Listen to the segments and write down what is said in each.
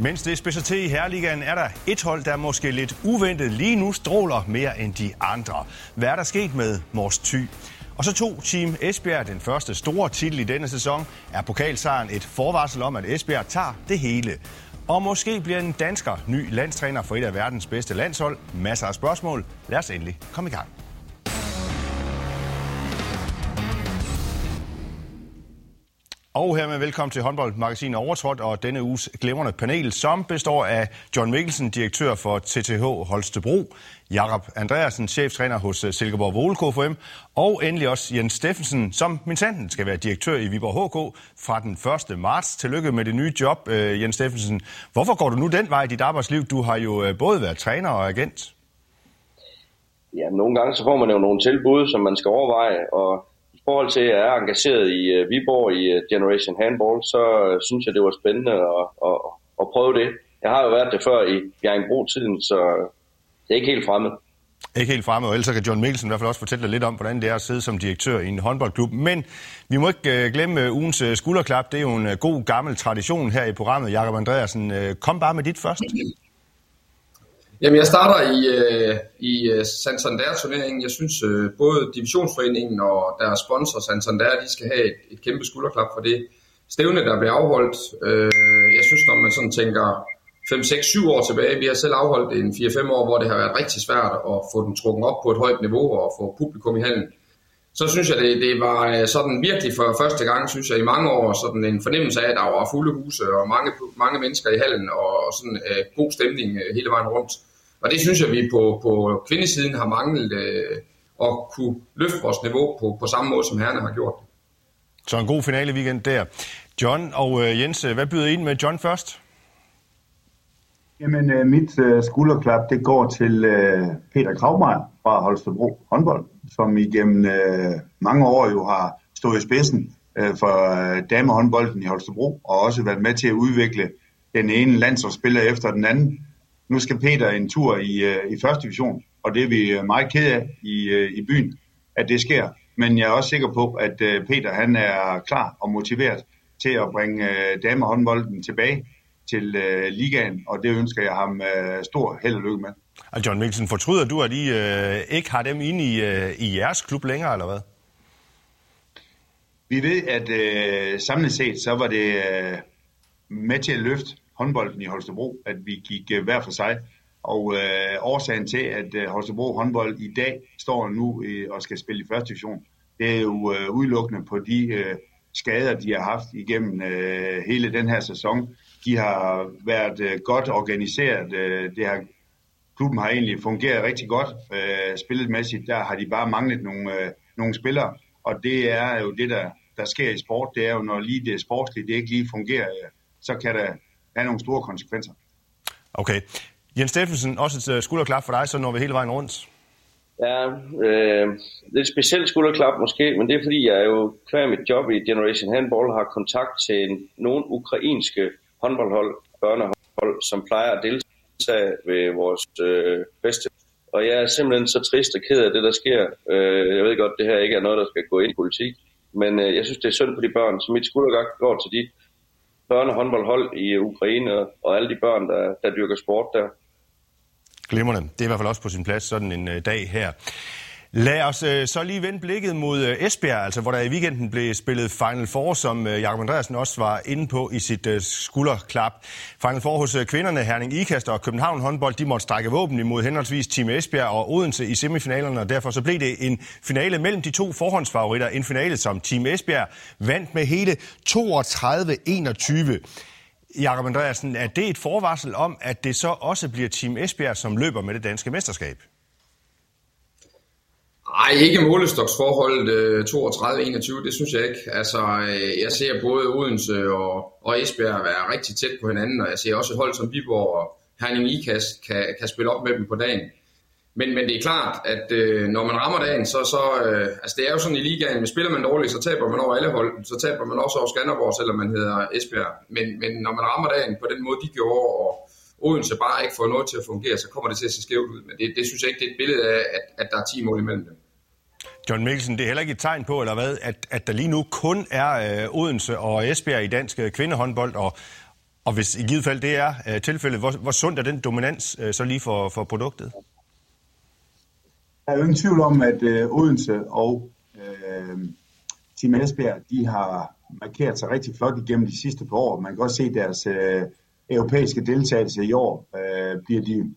Mens det spidser til i Herreligaen, er der et hold, der måske lidt uventet lige nu stråler mere end de andre. Hvad er der sket med Mors Thy? Og så to Team Esbjerg, den første store titel i denne sæson, er pokalsejren et forvarsel om, at Esbjerg tager det hele. Og måske bliver en dansker ny landstræner for et af verdens bedste landshold. Masser af spørgsmål. Lad os endelig komme i gang. Og hermed velkommen til håndboldmagasinet Overtrådt og denne uges glemrende panel, som består af John Mikkelsen, direktør for TTH Holstebro, Jakob Andreasen, cheftræner hos øh, Silkeborg Vole KFM, og endelig også Jens Steffensen, som min sanden skal være direktør i Viborg HK fra den 1. marts. Tillykke med det nye job, øh, Jens Steffensen. Hvorfor går du nu den vej i dit arbejdsliv? Du har jo øh, både været træner og agent. Ja, nogle gange så får man jo nogle tilbud, som man skal overveje, og forhold til, at jeg er engageret i uh, Viborg i uh, Generation Handball, så uh, synes jeg, det var spændende at, at, at prøve det. Jeg har jo været det før i Bjerringbro-tiden, så det er ikke helt fremmed. Ikke helt fremme, og ellers kan John Mikkelsen i hvert fald også fortælle dig lidt om, hvordan det er at sidde som direktør i en håndboldklub. Men vi må ikke glemme ugens skulderklap. Det er jo en god gammel tradition her i programmet. Jakob Andreasen, kom bare med dit først. Jamen, jeg starter i, øh, i øh, Santander-turneringen. Jeg synes, øh, både Divisionsforeningen og deres sponsor Santander, de skal have et, et kæmpe skulderklap for det stævne, der bliver afholdt. Øh, jeg synes, når man sådan tænker 5, 6, 7 år tilbage, vi har selv afholdt en 4-5 år, hvor det har været rigtig svært at få den trukket op på et højt niveau og få publikum i handen. så synes jeg, det, det var øh, sådan virkelig for første gang, synes jeg, i mange år, sådan en fornemmelse af, at der var fulde huse og mange, mange mennesker i hallen og sådan øh, god stemning øh, hele vejen rundt. Og det synes jeg, vi på, på kvindesiden har manglet uh, at kunne løfte vores niveau på, på samme måde, som herrerne har gjort. Så en god finale weekend der. John og uh, Jens, hvad byder I ind med John først? Jamen, uh, mit uh, skulderklap, det går til uh, Peter Kravmeier fra Holstebro håndbold som igennem øh, mange år jo har stået i spidsen øh, for øh, damehåndbolden i Holstebro, og også været med til at udvikle den ene landsholdsspiller efter den anden. Nu skal Peter en tur i, øh, i første division, og det er vi meget ked af i, øh, i byen, at det sker. Men jeg er også sikker på, at øh, Peter han er klar og motiveret til at bringe øh, damehåndbolden tilbage til øh, ligaen, og det ønsker jeg ham øh, stor held og lykke med. Og John Mikkelsen, fortryder du, at I øh, ikke har dem inde i, øh, i jeres klub længere, eller hvad? Vi ved, at øh, samlet set, så var det øh, med til at løfte håndbolden i Holstebro, at vi gik øh, hver for sig. Og øh, årsagen til, at øh, Holstebro håndbold i dag står nu øh, og skal spille i første division, det er jo øh, udelukkende på de øh, skader, de har haft igennem øh, hele den her sæson. De har været øh, godt organiseret. Øh, det har klubben har egentlig fungeret rigtig godt. Øh, spilletmæssigt, der har de bare manglet nogle, øh, nogle spillere, og det er jo det, der, der sker i sport. Det er jo, når lige det sportslige, det ikke lige fungerer, øh, så kan der have nogle store konsekvenser. Okay. Jens Steffensen, også et øh, skulderklap for dig, så når vi hele vejen rundt. Ja, øh, lidt specielt skulderklap måske, men det er fordi, jeg er jo klar mit job i Generation Handball, har kontakt til nogle ukrainske håndboldhold, børnehold, som plejer at deltage ved vores øh, bedste. Og jeg er simpelthen så trist og ked af det, der sker. Øh, jeg ved godt, det her ikke er noget, der skal gå ind i politik, men øh, jeg synes, det er synd for de børn. Så mit skuldergang går til de børnehåndboldhold i Ukraine og alle de børn, der, der dyrker sport der. Glimrende. Det er i hvert fald også på sin plads sådan en øh, dag her. Lad os øh, så lige vende blikket mod øh, Esbjerg, altså hvor der i weekenden blev spillet Final Four, som øh, Jakob Andreasen også var inde på i sit øh, skulderklap. Final Four hos øh, kvinderne, Herning Ikast og København håndbold, de måtte strække våben imod henholdsvis Team Esbjerg og Odense i semifinalerne, og derfor så blev det en finale mellem de to forhåndsfavoritter. En finale, som Team Esbjerg vandt med hele 32-21. Jakob Andreasen, er det et forvarsel om, at det så også bliver Team Esbjerg, som løber med det danske mesterskab? Nej, ikke målestoksforholdet øh, 32-21, det synes jeg ikke. Altså, øh, jeg ser både Odense og, og Esbjerg være rigtig tæt på hinanden, og jeg ser også et hold som Viborg og Herning Ikast kan, kan spille op med dem på dagen. Men, men det er klart, at øh, når man rammer dagen, så, så øh, altså det er jo sådan i ligaen, men spiller man dårligt, så taber man over alle hold, så taber man også over Skanderborg, selvom man hedder Esbjerg. Men, men når man rammer dagen på den måde, de gjorde, og Odense bare ikke får noget til at fungere, så kommer det til at se skævt ud. Men det, det synes jeg ikke, det er et billede af, at, at der er 10 mål imellem dem. John Mikkelsen, det er heller ikke et tegn på, eller hvad, at, at der lige nu kun er øh, Odense og Esbjerg i dansk øh, kvindehåndbold, og, Og hvis i givet fald det er uh, tilfældet, hvor, hvor sund er den dominans uh, så lige for, for produktet? Der er jo ingen tvivl om, at uh, Odense og uh, Team Esbjerg, de har markeret sig rigtig flot igennem de sidste par år. Man kan også se deres uh, europæiske deltagelse i år. øh, bliver de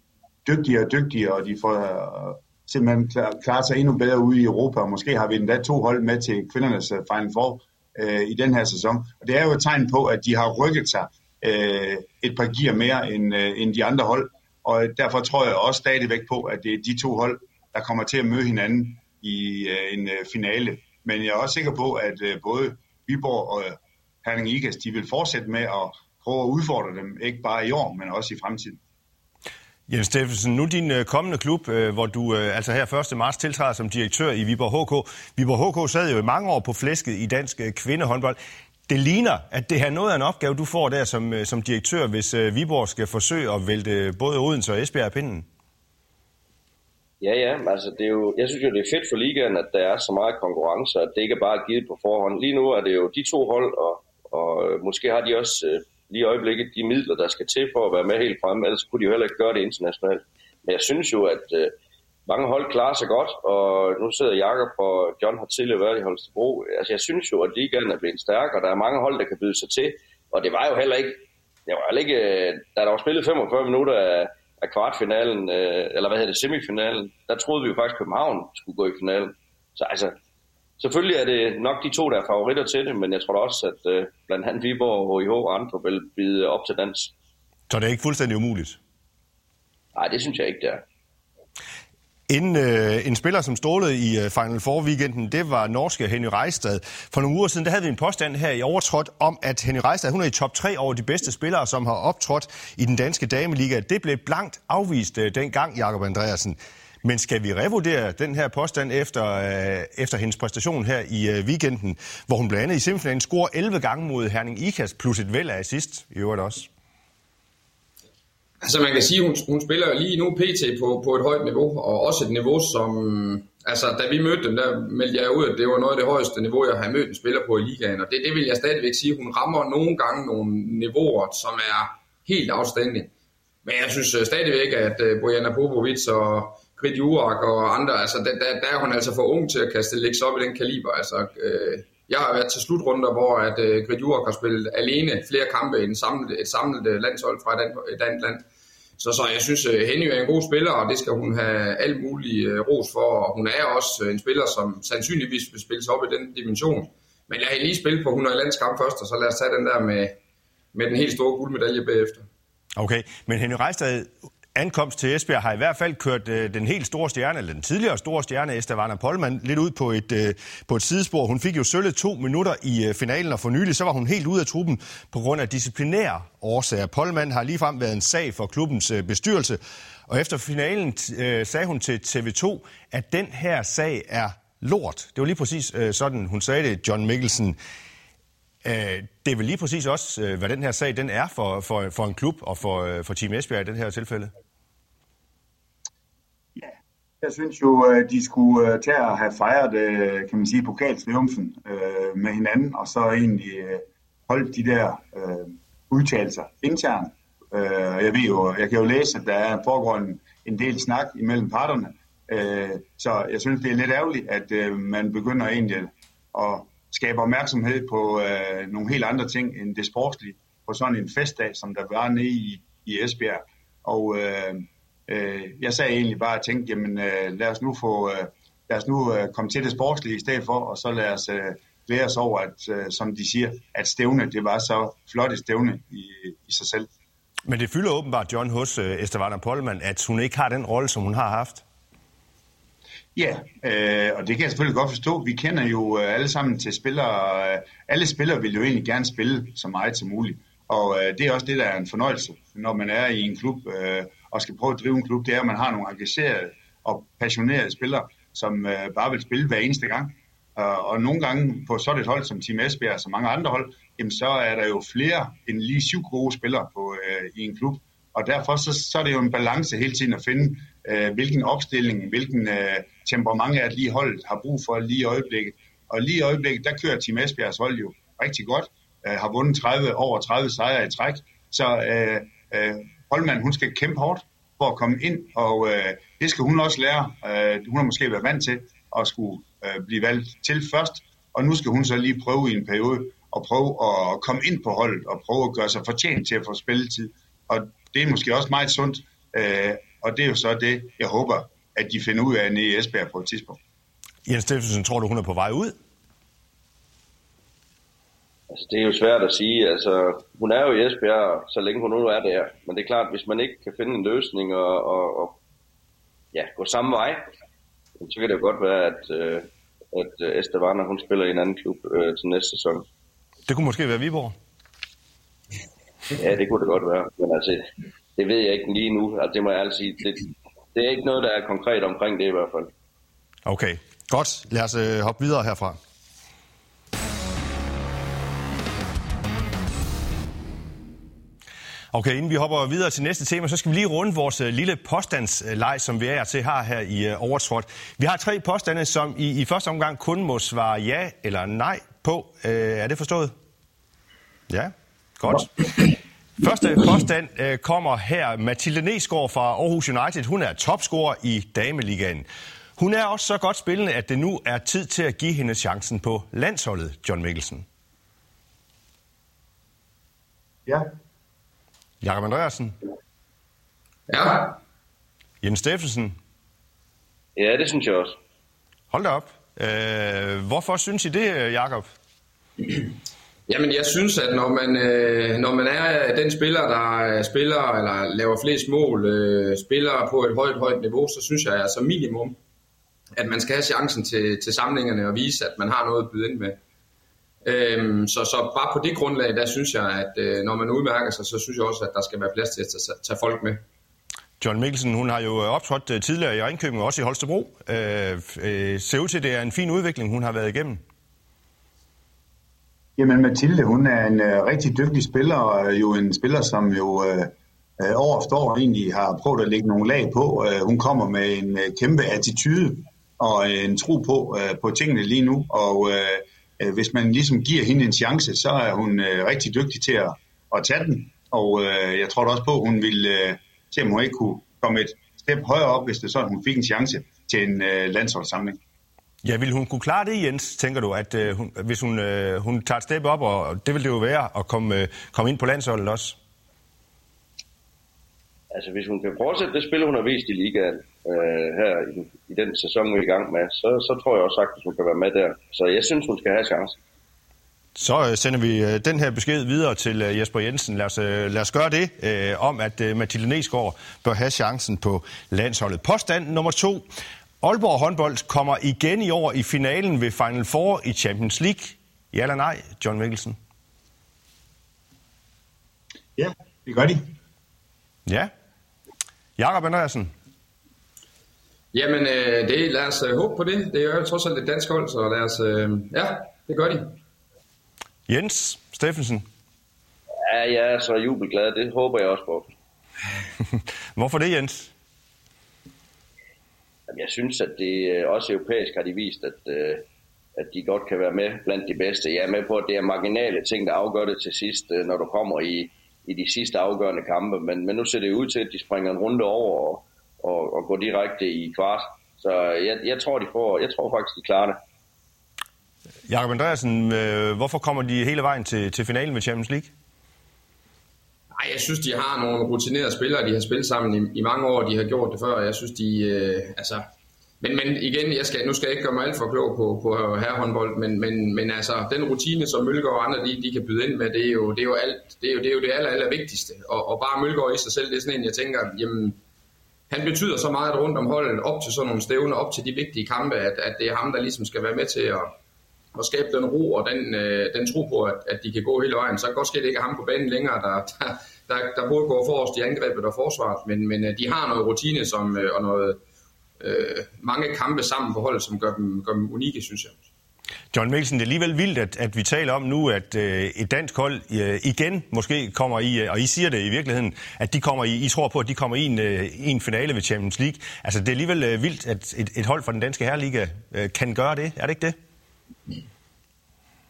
dygtigere og dygtigere, og de får øh, simpelthen klar, klarer sig endnu bedre ude i Europa, og måske har vi endda to hold med til kvindernes øh, Final Four øh, i den her sæson. Og det er jo et tegn på, at de har rykket sig øh, et par gear mere end, øh, end de andre hold, og derfor tror jeg også stadigvæk på, at det er de to hold, der kommer til at møde hinanden i øh, en øh, finale. Men jeg er også sikker på, at øh, både Viborg og øh, Herning Igas, de vil fortsætte med at prøve at udfordre dem, ikke bare i år, men også i fremtiden. Jens Steffensen, nu din øh, kommende klub, øh, hvor du øh, altså her 1. marts tiltræder som direktør i Viborg HK. Viborg HK sad jo i mange år på flæsket i dansk kvindehåndbold. Det ligner, at det er noget af en opgave, du får der som, som direktør, hvis Viborg skal forsøge at vælte både Odense og Esbjerg af pinden. Ja, ja, altså det er jo, jeg synes jo, det er fedt for ligaen, at der er så meget konkurrence, at det ikke er bare givet på forhånd. Lige nu er det jo de to hold, og, og måske har de også lige i øjeblikket de midler, der skal til for at være med helt fremme, ellers kunne de jo heller ikke gøre det internationalt. Men jeg synes jo, at øh, mange hold klarer sig godt, og nu sidder Jakob og John har tidligere været i Holstebro. Altså jeg synes jo, at ligaen er blevet stærkere, og der er mange hold, der kan byde sig til, og det var jo heller ikke, det var heller ikke, øh, da der var spillet 45 minutter af, af kvartfinalen, øh, eller hvad hedder det, semifinalen, der troede vi jo faktisk, at København skulle gå i finalen. Så altså, selvfølgelig er det nok de to, der er favoritter til det, men jeg tror også, at øh, blandt andet Viborg, HIH og andre vil bide op til dans. Så det er ikke fuldstændig umuligt? Nej, det synes jeg ikke, det er. En, øh, en spiller, som strålede i øh, Final Four-weekenden, det var norske Henny Reistad. For nogle uger siden, der havde vi en påstand her i overtrådt om, at Henny Reistad, hun er i top 3 over de bedste spillere, som har optrådt i den danske dameliga. Det blev blankt afvist øh, dengang, Jakob Andreasen. Men skal vi revurdere den her påstand efter, øh, efter hendes præstation her i øh, weekenden, hvor hun blandt andet i semifinalen scorer 11 gange mod Herning Ikas, plus et væld af assist i øvrigt også? Altså man kan sige, hun, hun spiller lige nu PT på, på et højt niveau, og også et niveau, som... Altså da vi mødte dem, der meldte jeg ud, at det var noget af det højeste niveau, jeg har mødt en spiller på i ligaen, og det, det vil jeg stadigvæk sige. Hun rammer nogle gange nogle niveauer, som er helt afstændige. Men jeg synes øh, stadigvæk, at øh, Bojana Popovic og Britt Jurak og andre, altså der, der, der er hun altså for ung til at kaste lægge op i den kaliber. Altså, øh, jeg har været til slutrunder, hvor at, øh, Britt Jurak har spillet alene flere kampe end samlet, et samlet øh, landshold fra et, et andet land. Så, så jeg synes, at øh, Henny er en god spiller, og det skal hun have alt muligt øh, ros for. Og hun er også øh, en spiller, som sandsynligvis vil spille sig op i den dimension. Men lad hende lige spille på 100 landskamp først, og så lad os tage den der med, med den helt store guldmedalje bagefter. Okay, men Henny Reistad, ankomst til Esbjerg har i hvert fald kørt øh, den helt store stjerne, eller den tidligere store stjerne, Estavana Polman, lidt ud på et, øh, på et sidespor. Hun fik jo sølle to minutter i øh, finalen, og for nylig så var hun helt ude af truppen på grund af disciplinære årsager. Polman har ligefrem været en sag for klubbens øh, bestyrelse, og efter finalen øh, sagde hun til TV2, at den her sag er lort. Det var lige præcis øh, sådan, hun sagde det, John Mikkelsen. Øh, det er vel lige præcis også, øh, hvad den her sag den er for, for, for en klub og for, øh, for Team Esbjerg i den her tilfælde? Jeg synes jo, at de skulle øh, tage at have fejret, øh, kan man sige, pokaltriumfen med hinanden, og så egentlig holdt de der udtalelser internt. Jeg ved jo, jeg kan jo læse, at der er foregår en, en del snak imellem parterne, så jeg synes, det er lidt ærgerligt, at man begynder egentlig at skabe opmærksomhed på øh, nogle helt andre ting end det sportslige på sådan en festdag, som der var nede i, i Esbjerg. Og øh, øh, jeg sagde egentlig bare at tænke, jamen øh, lad os nu få, øh, lad os nu øh, komme til det sportslige i stedet for, og så lad os øh, glæde os over, at øh, som de siger, at stævne, det var så flot et stævne i, i sig selv. Men det fylder åbenbart John hos øh, Estavana Polman, at hun ikke har den rolle, som hun har haft. Ja, øh, og det kan jeg selvfølgelig godt forstå. Vi kender jo øh, alle sammen til spillere. Øh, alle spillere vil jo egentlig gerne spille så meget som muligt. Og øh, det er også det, der er en fornøjelse, når man er i en klub øh, og skal prøve at drive en klub. Det er, at man har nogle engagerede og passionerede spillere, som øh, bare vil spille hver eneste gang. Og, og nogle gange på sådan et hold som Team Esbjerg og så mange andre hold, jamen så er der jo flere end lige syv gode spillere på, øh, i en klub. Og derfor så, så er det jo en balance hele tiden at finde, øh, hvilken opstilling, hvilken øh, temperament at lige holdet har brug for lige i øjeblikket. Og lige i øjeblikket, der kører Team Esbjergs hold jo rigtig godt, øh, har vundet 30, over 30 sejre i træk, Så øh, øh, Holman, hun skal kæmpe hårdt for at komme ind, og øh, det skal hun også lære. Øh, hun har måske været vant til at skulle øh, blive valgt til først, og nu skal hun så lige prøve i en periode at prøve at komme ind på holdet og prøve at gøre sig fortjent til at få spilletid. Og det er måske også meget sundt, øh, og det er jo så det, jeg håber, at de finder ud af nede i Esbjerg på et tidspunkt. Jens Steffensen, tror du, hun er på vej ud? Altså, det er jo svært at sige. Altså, hun er jo i Esbjerg, så længe hun nu er der. Men det er klart, hvis man ikke kan finde en løsning og, og, og ja, gå samme vej, så kan det jo godt være, at, øh, at øh, Estevana, hun spiller i en anden klub øh, til næste sæson. Det kunne måske være Viborg. Ja, det kunne det godt være. Men altså, det ved jeg ikke lige nu. Altså, det må jeg altså sige. Det, det er ikke noget, der er konkret omkring det i hvert fald. Okay, godt. Lad os øh, hoppe videre herfra. Okay, inden vi hopper videre til næste tema, så skal vi lige runde vores øh, lille påstandsleg, som vi er til har her i øh, Overtrådt. Vi har tre påstande, som I i første omgang kun må svare ja eller nej på. Øh, er det forstået? Ja, godt. Første påstand øh, kommer her. Mathilde Nesgaard fra Aarhus United. Hun er topscorer i Dameligaen. Hun er også så godt spillende, at det nu er tid til at give hende chancen på landsholdet, John Mikkelsen. Ja. Jakob Andreasen. Ja, Jens Steffensen. Ja, det synes jeg også. Hold da op. Øh, hvorfor synes I det, Jakob? Jamen, jeg synes, at når man, øh, når man er den spiller, der spiller eller laver flest mål, øh, spiller på et højt, højt niveau, så synes jeg som minimum, at man skal have chancen til, til samlingerne og vise, at man har noget at byde ind med. Øhm, så, så bare på det grundlag, der synes jeg, at øh, når man udmærker sig, så synes jeg også, at der skal være plads til at tage, tage folk med. John Mikkelsen, hun har jo optrådt øh, tidligere i Ringkøbing og også i Holstebro. Øh, øh, ser ud til, at det er en fin udvikling, hun har været igennem. Jamen Mathilde, hun er en uh, rigtig dygtig spiller, og jo en spiller, som jo uh, år efter år egentlig har prøvet at lægge nogle lag på. Uh, hun kommer med en uh, kæmpe attitude og en tro på, uh, på tingene lige nu, og uh, hvis man ligesom giver hende en chance, så er hun uh, rigtig dygtig til at, at tage den, og uh, jeg tror da også på, at hun vil uh, se, om hun ikke kunne komme et step højere op, hvis det er sådan, hun fik en chance til en uh, landsholdssamling. Ja, vil hun kunne klare det, Jens, tænker du, at øh, hun, hvis hun, øh, hun tager et step op, og det vil det jo være, at komme, øh, komme ind på landsholdet også? Altså, hvis hun kan fortsætte det spil, hun har vist i ligaen øh, her i, i den sæson, vi er i gang med, så, så tror jeg også sagt, at hun kan være med der. Så jeg synes, hun skal have chance. Så øh, sender vi øh, den her besked videre til øh, Jesper Jensen. Lad os, lad os gøre det, øh, om at Mathilde Nesgaard bør have chancen på landsholdet. Påstand nummer to. Aalborg håndbold kommer igen i år i finalen ved Final Four i Champions League. Ja eller nej, John Mikkelsen? Ja, det gør de. Ja. Jakob Andreasen? Jamen, øh, det, lad os øh, håbe på det. Det er jo trods alt et dansk hold, så lad os... Øh, ja, det gør de. Jens Steffensen? Ja, jeg er så jubelglad. Det håber jeg også på. Hvorfor det, Jens? Jeg synes, at det øh, også europæisk har de vist, at, øh, at de godt kan være med blandt de bedste. Jeg er med på, at det er marginale ting, der afgør det til sidst, øh, når du kommer i, i de sidste afgørende kampe. Men, men nu ser det ud til, at de springer en runde over og, og, og går direkte i kvart. Så jeg, jeg, tror, de får, jeg tror faktisk, de klarer det. Jakob Andreasen, øh, hvorfor kommer de hele vejen til, til finalen med Champions League? Nej, jeg synes, de har nogle rutinerede spillere, de har spillet sammen i, i mange år, de har gjort det før, jeg synes, de, øh, altså, men, men igen, jeg skal, nu skal jeg ikke gøre mig alt for klog på, på herrehåndbold, men, men, men altså, den rutine, som Mølgaard og andre, de, de kan byde ind med, det er jo det, er jo alt, det, er jo, det, er jo det aller, aller vigtigste. Og, og bare Mølgaard i sig selv, det er sådan en, jeg tænker, jamen, han betyder så meget rundt om holdet, op til sådan nogle stævner, op til de vigtige kampe, at, at det er ham, der ligesom skal være med til at, at skabe den ro og den, øh, den tro på, at, at de kan gå hele vejen. Så kan godt ske, at det ikke er ham på banen længere, der, der, der, der både går forrest i angrebet og forsvaret, men, men øh, de har noget rutine som, øh, og noget, øh, mange kampe sammen på holdet, som gør dem, gør dem unikke, synes jeg. John Mikkelsen, det er alligevel vildt, at, at vi taler om nu, at øh, et dansk hold øh, igen måske kommer i, øh, og I siger det i virkeligheden, at de kommer i, I tror på, at de kommer i en, øh, i en finale ved Champions League. Altså, det er alligevel øh, vildt, at et, et hold fra den danske herreliga øh, kan gøre det. Er det ikke det?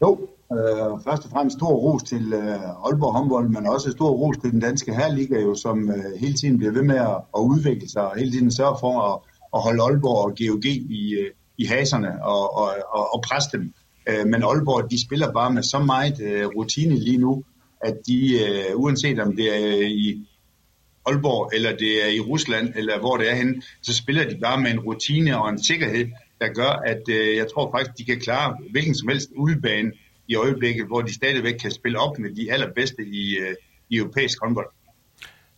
Jo, Øh, først og fremmest stor ros til øh, Aalborg håndbold, men også stor ros til den danske herreliga, jo, som øh, hele tiden bliver ved med at, at udvikle sig, og hele tiden sørge for at, at holde Aalborg og GOG i, øh, i haserne og, og, og, og presse dem. Øh, men Aalborg, de spiller bare med så meget øh, rutine lige nu, at de, øh, uanset om det er øh, i Aalborg, eller det er i Rusland, eller hvor det er henne, så spiller de bare med en rutine og en sikkerhed, der gør, at øh, jeg tror faktisk, de kan klare hvilken som helst udebane i øjeblikket, hvor de stadigvæk kan spille op med de allerbedste i, øh, i europæisk håndbold.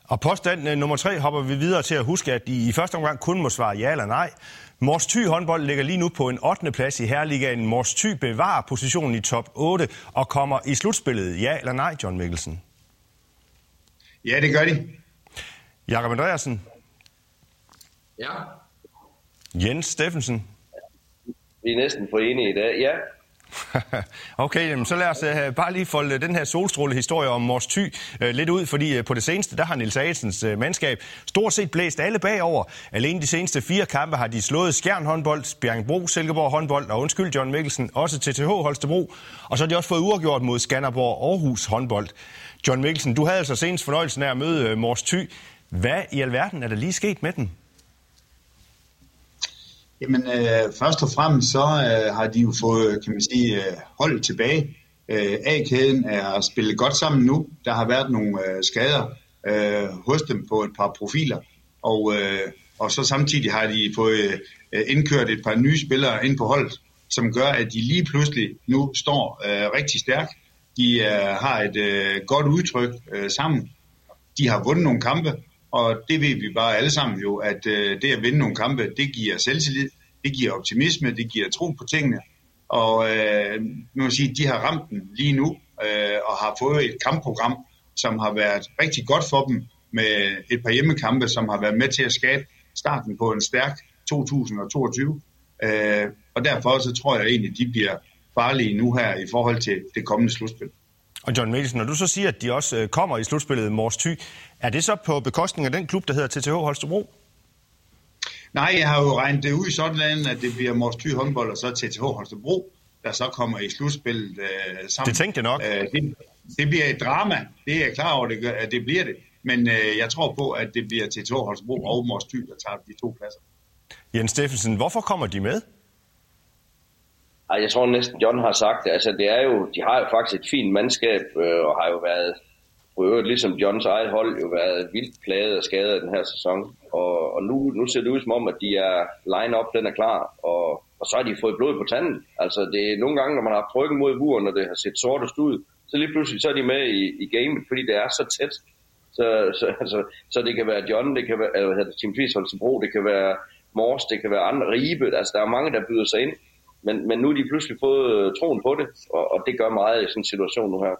Og påstand øh, nummer tre hopper vi videre til at huske, at de i første omgang kun må svare ja eller nej. Mors Thy håndbold ligger lige nu på en 8. plads i Herligaen. Mors Thy bevarer positionen i top 8 og kommer i slutspillet. Ja eller nej, John Mikkelsen? Ja, det gør de. Jakob Andreasen? Ja. Jens Steffensen? Vi er næsten på enige i dag. Ja, okay, jamen, så lad os uh, bare lige folde den her solstråle-historie om Mors Thy uh, lidt ud, fordi uh, på det seneste, der har Nils Aelsens uh, mandskab stort set blæst alle bagover. Alene de seneste fire kampe har de slået Skjern håndbold, Bjergbro, Silkeborg håndbold og undskyld John Mikkelsen, også TTH Holstebro. Og så har de også fået uafgjort mod Skanderborg Aarhus håndbold. John Mikkelsen, du havde altså senest fornøjelsen af at møde uh, Mors Thy. Hvad i alverden er der lige sket med den? Jamen, øh, først og fremmest så øh, har de jo fået, kan man sige, øh, holdet tilbage. Øh, A-kæden er spillet godt sammen nu. Der har været nogle øh, skader øh, hos dem på et par profiler, og, øh, og så samtidig har de fået øh, indkørt et par nye spillere ind på holdet, som gør, at de lige pludselig nu står øh, rigtig stærkt. De øh, har et øh, godt udtryk øh, sammen. De har vundet nogle kampe, og det ved vi bare alle sammen jo, at øh, det at vinde nogle kampe, det giver selvtillid, det giver optimisme, det giver tro på tingene. Og øh, nu sige, de har ramt den lige nu, øh, og har fået et kampprogram, som har været rigtig godt for dem, med et par hjemmekampe, som har været med til at skabe starten på en stærk 2022. Øh, og derfor så tror jeg egentlig, de bliver farlige nu her i forhold til det kommende slutspil. Og John Mikkelsen, når du så siger, at de også øh, kommer i slutspillet Mors Thy, er det så på bekostning af den klub, der hedder TTH Holstebro? Nej, jeg har jo regnet det ud sådan, at det bliver Mors Thy håndbold og så TTH Holstebro, der så kommer i slutspillet øh, sammen. Det tænkte jeg nok. Øh, det, det bliver et drama, det er jeg klar over, det gør, at det bliver det. Men øh, jeg tror på, at det bliver TTH Holstebro og Mors Thy, der tager de to pladser. Jens Steffensen, hvorfor kommer de med? Ej, jeg tror næsten, John har sagt det. Altså, det er jo, de har jo faktisk et fint mandskab, øh, og har jo været, på øvrigt, ligesom Johns eget hold, jo været vildt plaget og skadet den her sæson. Og, og nu, nu ser det ud som om, at de er line-up, den er klar, og, og så har de fået blod på tanden. Altså, det er nogle gange, når man har haft ryggen mod buren, og det har set sortest ud, så lige pludselig så er de med i, i gamet, fordi det er så tæt. Så, så, altså, så det kan være John, det kan være, eller hvad hedder det, Tim Fies Holstebro, det kan være Mors, det kan være andre Ribe. Altså, der er mange, der byder sig ind. Men, men nu er de pludselig fået øh, troen på det, og, og det gør meget i sådan en situation nu her.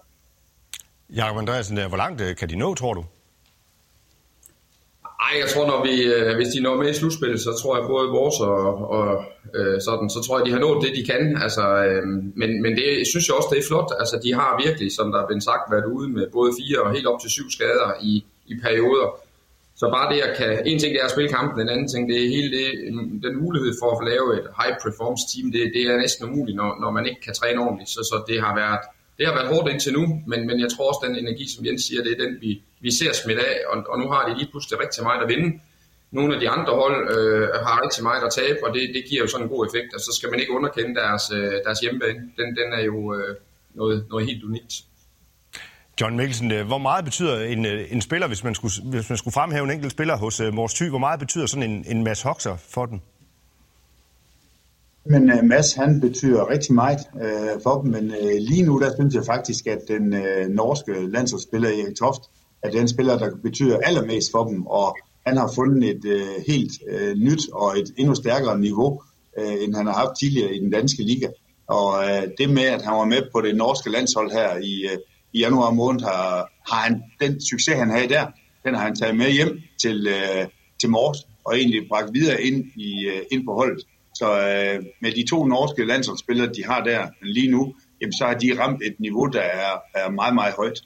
Jakob Andreasen, hvor langt øh, kan de nå, tror du? Ej, jeg tror, når vi, øh, hvis de når med i slutspillet, så tror jeg både vores og, og øh, sådan, så tror jeg, de har nået det, de kan. Altså, øh, men, men det synes jeg også, det er flot. Altså, de har virkelig, som der er blevet sagt, været ude med både fire og helt op til syv skader i, i perioder. Så bare det, at kan, en ting det er at spille kampen, en anden ting, det er hele det, mm, den mulighed for at lave et high performance team, det, det er næsten umuligt, når, når man ikke kan træne ordentligt. Så, så det har været, det har været hårdt indtil nu, men, men jeg tror også, den energi, som Jens siger, det er den, vi, vi ser smidt af, og, og nu har de lige pludselig rigtig meget at vinde. Nogle af de andre hold øh, har rigtig meget at tabe, og det, det giver jo sådan en god effekt, og så skal man ikke underkende deres, øh, deres hjemmebane. Den, den er jo øh, noget, noget helt unikt. John Mikkelsen, øh, hvor meget betyder en, øh, en spiller, hvis man, skulle, hvis man skulle fremhæve en enkelt spiller hos uh, Mors Thy, hvor meget betyder sådan en, en Mads Hoxer for den? Men uh, Mads, han betyder rigtig meget uh, for dem, men uh, lige nu, der synes jeg faktisk, at den uh, norske landsholdsspiller Erik Toft, er den spiller, der betyder allermest for dem, og han har fundet et uh, helt uh, nyt og et endnu stærkere niveau, uh, end han har haft tidligere i den danske liga. Og uh, det med, at han var med på det norske landshold her i uh, i januar måned har, har han den succes, han havde der, den har han taget med hjem til, øh, til Mors og egentlig bragt videre ind, i, øh, ind på holdet. Så øh, med de to norske landsholdsspillere, de har der lige nu, jamen, så har de ramt et niveau, der er, er meget, meget højt.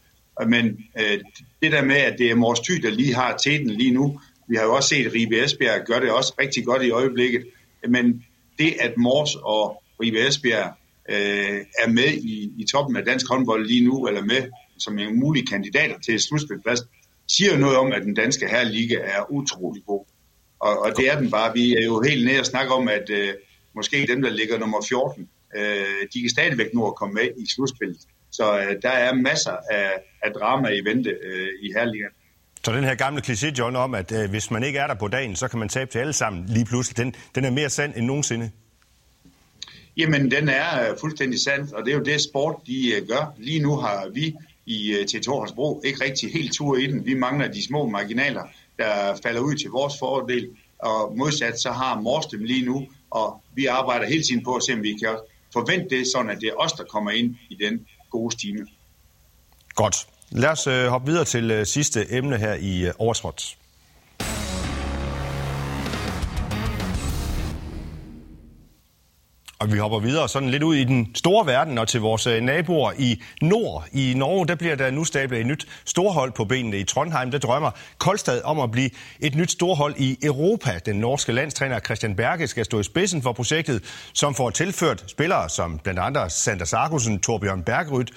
Men øh, det der med, at det er Mors Thy, der lige har teten lige nu, vi har jo også set, Ribe Esbjerg gør det også rigtig godt i øjeblikket, men det, at Mors og Ribe Esbjerg øh, er med i, i toppen af dansk håndbold lige nu, eller med som en mulig kandidater til slutspilplads, siger noget om, at den danske herreliga er utrolig god. Og, og det er den bare. Vi er jo helt nede og snakke om, at øh, måske dem, der ligger nummer 14, øh, de kan stadigvæk nå at komme med i slutspillet. Så øh, der er masser af, af drama i vente øh, i herreligaen. Så den her gamle kliché, John, om, at øh, hvis man ikke er der på dagen, så kan man tabe til alle sammen lige pludselig, den, den er mere sand end nogensinde? Jamen, den er øh, fuldstændig sand, og det er jo det, sport de øh, gør. Lige nu har vi i øh, T2 Holstebro ikke rigtig helt tur i den. Vi mangler de små marginaler, der falder ud til vores fordel, og modsat så har Mors dem lige nu, og vi arbejder hele tiden på at se, om vi kan forvente det, sådan at det er os, der kommer ind i den gode stime. Godt. Lad os øh, hoppe videre til øh, sidste emne her i øh, Og vi hopper videre sådan lidt ud i den store verden og til vores øh, naboer i nord. I Norge der bliver der nu stablet et nyt storhold på benene. I Trondheim der drømmer Kolstad om at blive et nyt storhold i Europa. Den norske landstræner Christian Berge skal stå i spidsen for projektet, som får tilført spillere som blandt andre Sander Sarkusen, Torbjørn Bergryt,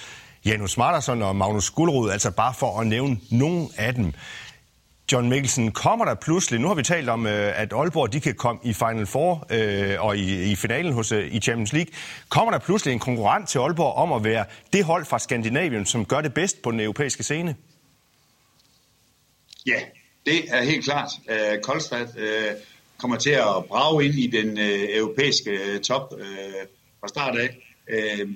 Janus Martersson og Magnus Guldrud, altså bare for at nævne nogle af dem. John Mikkelsen, kommer der pludselig, nu har vi talt om, øh, at Aalborg de kan komme i Final Four øh, og i, i finalen hos, øh, i Champions League, kommer der pludselig en konkurrent til Aalborg om at være det hold fra Skandinavien, som gør det bedst på den europæiske scene? Ja, det er helt klart. Øh, uh, Koldstad uh, kommer til at brage ind i den uh, europæiske top uh, fra start af. Uh,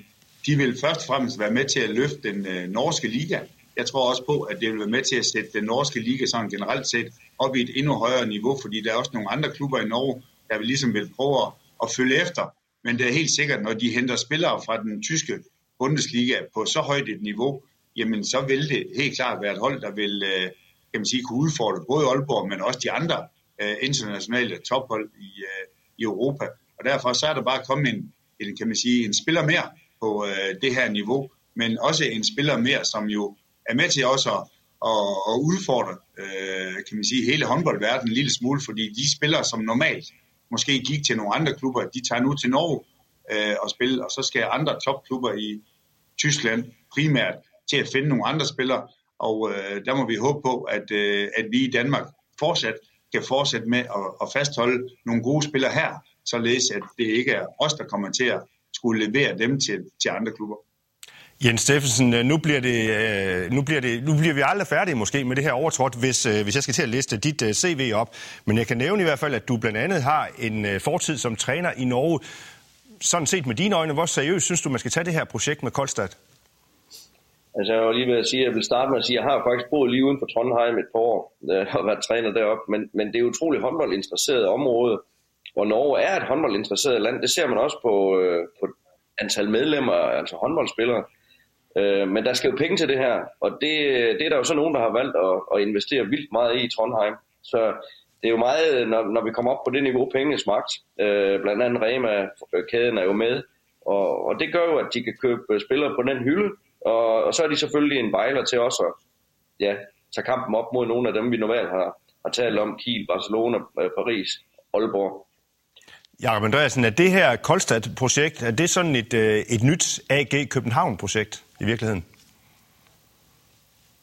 de vil først og fremmest være med til at løfte den uh, norske liga, jeg tror også på, at det vil være med til at sætte den norske liga sådan generelt set op i et endnu højere niveau, fordi der er også nogle andre klubber i Norge, der vil ligesom vil prøve at følge efter. Men det er helt sikkert, når de henter spillere fra den tyske Bundesliga på så højt et niveau, jamen så vil det helt klart være et hold, der vil øh, kan man sige, kunne udfordre både Aalborg, men også de andre øh, internationale tophold i, øh, i Europa. Og derfor så er der bare kommet en, en, kan man sige, en spiller mere på det her niveau, men også en spiller mere, som jo er med til også at, at, at udfordre øh, kan man sige, hele håndboldverdenen en lille smule, fordi de spillere, som normalt måske gik til nogle andre klubber, de tager nu til Norge øh, og spille, og så skal andre topklubber i Tyskland primært til at finde nogle andre spillere, og øh, der må vi håbe på, at, øh, at vi i Danmark fortsat kan fortsætte med at, at fastholde nogle gode spillere her, således at det ikke er os, der kommer til at skulle levere dem til, til andre klubber. Jens Steffensen, øh, nu bliver, det, øh, nu, bliver det, nu bliver vi aldrig færdige måske med det her overtrådt, hvis, øh, hvis jeg skal til at liste dit CV op. Men jeg kan nævne i hvert fald, at du blandt andet har en fortid som træner i Norge. Sådan set med dine øjne, hvor seriøst synes du, man skal tage det her projekt med Kolstad? Altså jeg var lige ved at sige, at jeg vil starte med at sige, at jeg har faktisk boet lige uden for Trondheim et par år og været træner deroppe, men, men det er utroligt håndboldinteresseret område, hvor Norge er et håndboldinteresseret land. Det ser man også på, på antal medlemmer, altså håndboldspillere. Øh, men der skal jo penge til det her, og det, det er der jo så nogen, der har valgt at, at investere vildt meget i i Trondheim. Så det er jo meget, når, når vi kommer op på det niveau, pengenes magt. Øh, blandt andet Rema-kæden er jo med, og, og det gør jo, at de kan købe spillere på den hylde, og, og så er de selvfølgelig en bejler til også at ja, tage kampen op mod nogle af dem, vi normalt har, har talt om, Kiel, Barcelona, øh, Paris, Aalborg. Jakob Andreasen, er det her Kolstad-projekt, er det sådan et, øh, et nyt AG København-projekt i virkeligheden?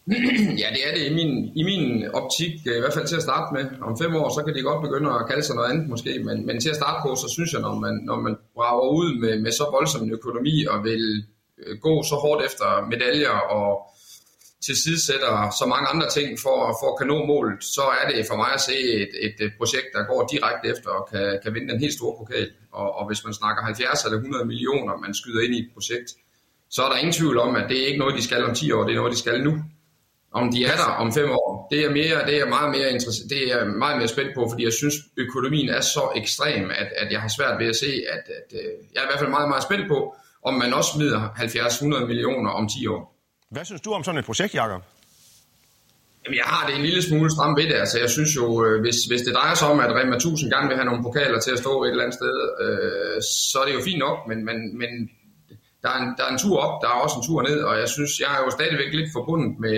Ja, det er det i min, i min optik, øh, i hvert fald til at starte med. Om fem år, så kan de godt begynde at kalde sig noget andet måske, men, men til at starte på, så synes jeg, når man, når man brager ud med, med så voldsom en økonomi og vil øh, gå så hårdt efter medaljer og tilsidesætter så mange andre ting for, for at kan nå målet, så er det for mig at se et, et, projekt, der går direkte efter og kan, kan vinde den helt store pokal. Og, og hvis man snakker 70 eller 100 millioner, man skyder ind i et projekt, så er der ingen tvivl om, at det er ikke noget, de skal om 10 år, det er noget, de skal nu. Om de er der om 5 år, det er, mere, det er meget mere det er meget mere spændt på, fordi jeg synes, økonomien er så ekstrem, at, at jeg har svært ved at se, at, at øh, jeg er i hvert fald meget, meget spændt på, om man også smider 70-100 millioner om 10 år. Hvad synes du om sådan et projekt, Jacob? Jamen, jeg har det en lille smule stramt ved det. Altså, jeg synes jo, øh, hvis, hvis det drejer sig om, at Rema 1000 gerne vil have nogle pokaler til at stå et eller andet sted, øh, så er det jo fint nok, men, men, men der, er en, der er en tur op, der er også en tur ned, og jeg synes, jeg er jo stadigvæk lidt forbundet med,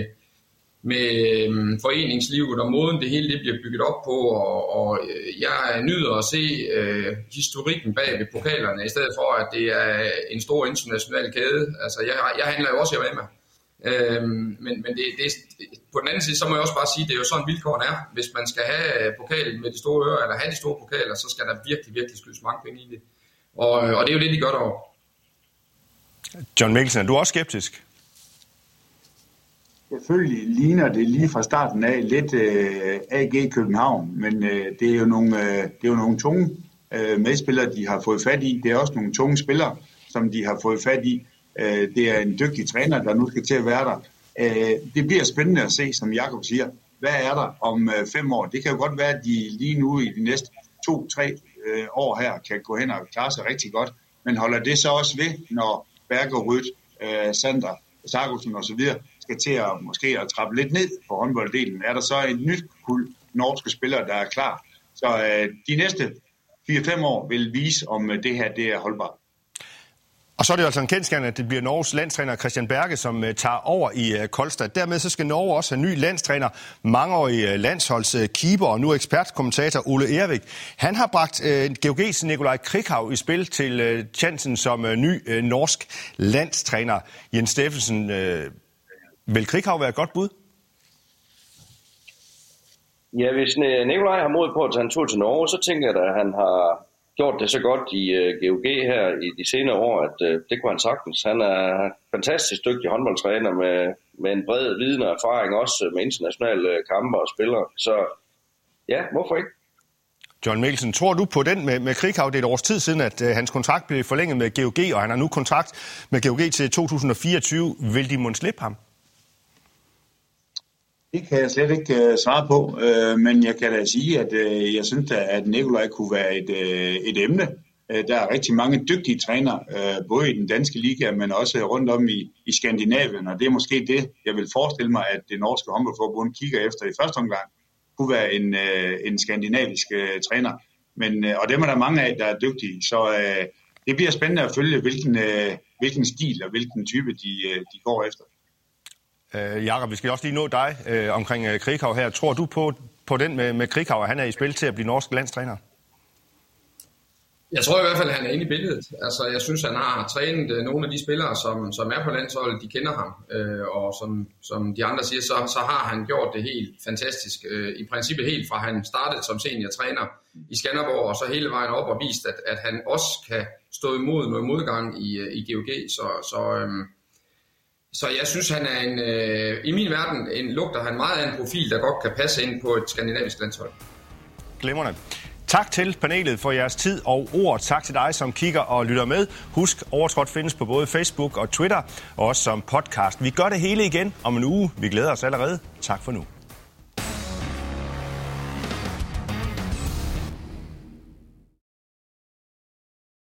med øh, foreningslivet og måden det hele det bliver bygget op på, og, og øh, jeg nyder at se øh, historikken bag ved pokalerne, i stedet for at det er en stor international kæde. Altså, jeg, jeg handler jo også hjemme. Øhm, men men det, det, på den anden side, så må jeg også bare sige, at det er jo sådan vilkårene er. Hvis man skal have pokalen med de store ører, eller have de store pokaler, så skal der virkelig, virkelig skydes mange penge i det. Og, og det er jo det, de gør derovre. John Mikkelsen, er du også skeptisk? Selvfølgelig ligner det lige fra starten af lidt øh, AG København, men øh, det, er jo nogle, øh, det er jo nogle tunge øh, medspillere, de har fået fat i. Det er også nogle tunge spillere, som de har fået fat i. Øh, det er en dygtig træner, der nu skal til at være der. Øh, det bliver spændende at se, som Jakob siger. Hvad er der om øh, fem år? Det kan jo godt være, at de lige nu i de næste to-tre øh, år her kan gå hen og klare sig rigtig godt. Men holder det så også ved, når Berger, Rødt, øh, Sander, Sargussen osv skal til at måske at trappe lidt ned på håndbolddelen, er der så et nyt kul norske spillere, der er klar. Så øh, de næste 4-5 år vil vise, om øh, det her det er holdbart. Og så er det jo altså en kendskærning, at det bliver Norges landstræner Christian Berge, som øh, tager over i øh, Kolstad. Dermed så skal Norge også have ny landstræner, mangeårig øh, landsholdskeeper og nu ekspertkommentator Ole Ervik. Han har bragt GOG's Nikolaj Krikhav i spil til chancen som ny norsk landstræner. Jens Steffensen, vil Krikhav være et godt bud? Ja, hvis Nikolaj har mod på at tage en tur til Norge, så tænker jeg at han har gjort det så godt i uh, øh, GOG her i de senere år, at uh, det kunne han sagtens. Han er fantastisk dygtig håndboldtræner med, med en bred viden og erfaring, også med internationale øh, kampe og spillere. Så ja, hvorfor ikke? John Mikkelsen, tror du på den med, med Krighav? Det er et års tid siden, at uh, hans kontrakt blev forlænget med GOG, og han har nu kontrakt med GOG til 2024. Vil de måske slippe ham? Det kan jeg slet ikke uh, svare på, uh, men jeg kan da sige, at uh, jeg synes, at Nikolaj kunne være et, uh, et emne. Uh, der er rigtig mange dygtige trænere, uh, både i den danske liga, men også rundt om i, i Skandinavien, og det er måske det, jeg vil forestille mig, at det norske håndboldforbund kigger efter i første omgang, kunne være en, uh, en skandinavisk uh, træner. Men, uh, og dem er der mange af, der er dygtige, så uh, det bliver spændende at følge, hvilken, uh, hvilken stil og hvilken type de, uh, de går efter. Øh, Jakob, vi skal også lige nå dig øh, omkring øh, Krighav her. Tror du på, på den med, med Krighav, at han er i spil til at blive norsk landstræner? Jeg tror i hvert fald, at han er inde i billedet. Altså, jeg synes, han har trænet øh, nogle af de spillere, som, som er på landsholdet, de kender ham. Øh, og som, som de andre siger, så, så har han gjort det helt fantastisk. Øh, I princippet helt fra han startede som seniortræner i Skanderborg, og så hele vejen op og vist, at, at han også kan stå imod noget modgang i, øh, i GOG. Så, så øh, så jeg synes, han er en, øh, i min verden en, lugter han meget af en profil, der godt kan passe ind på et skandinavisk landshold. Glimrende. Tak til panelet for jeres tid og ord. Tak til dig, som kigger og lytter med. Husk, Overtrådt findes på både Facebook og Twitter, og også som podcast. Vi gør det hele igen om en uge. Vi glæder os allerede. Tak for nu.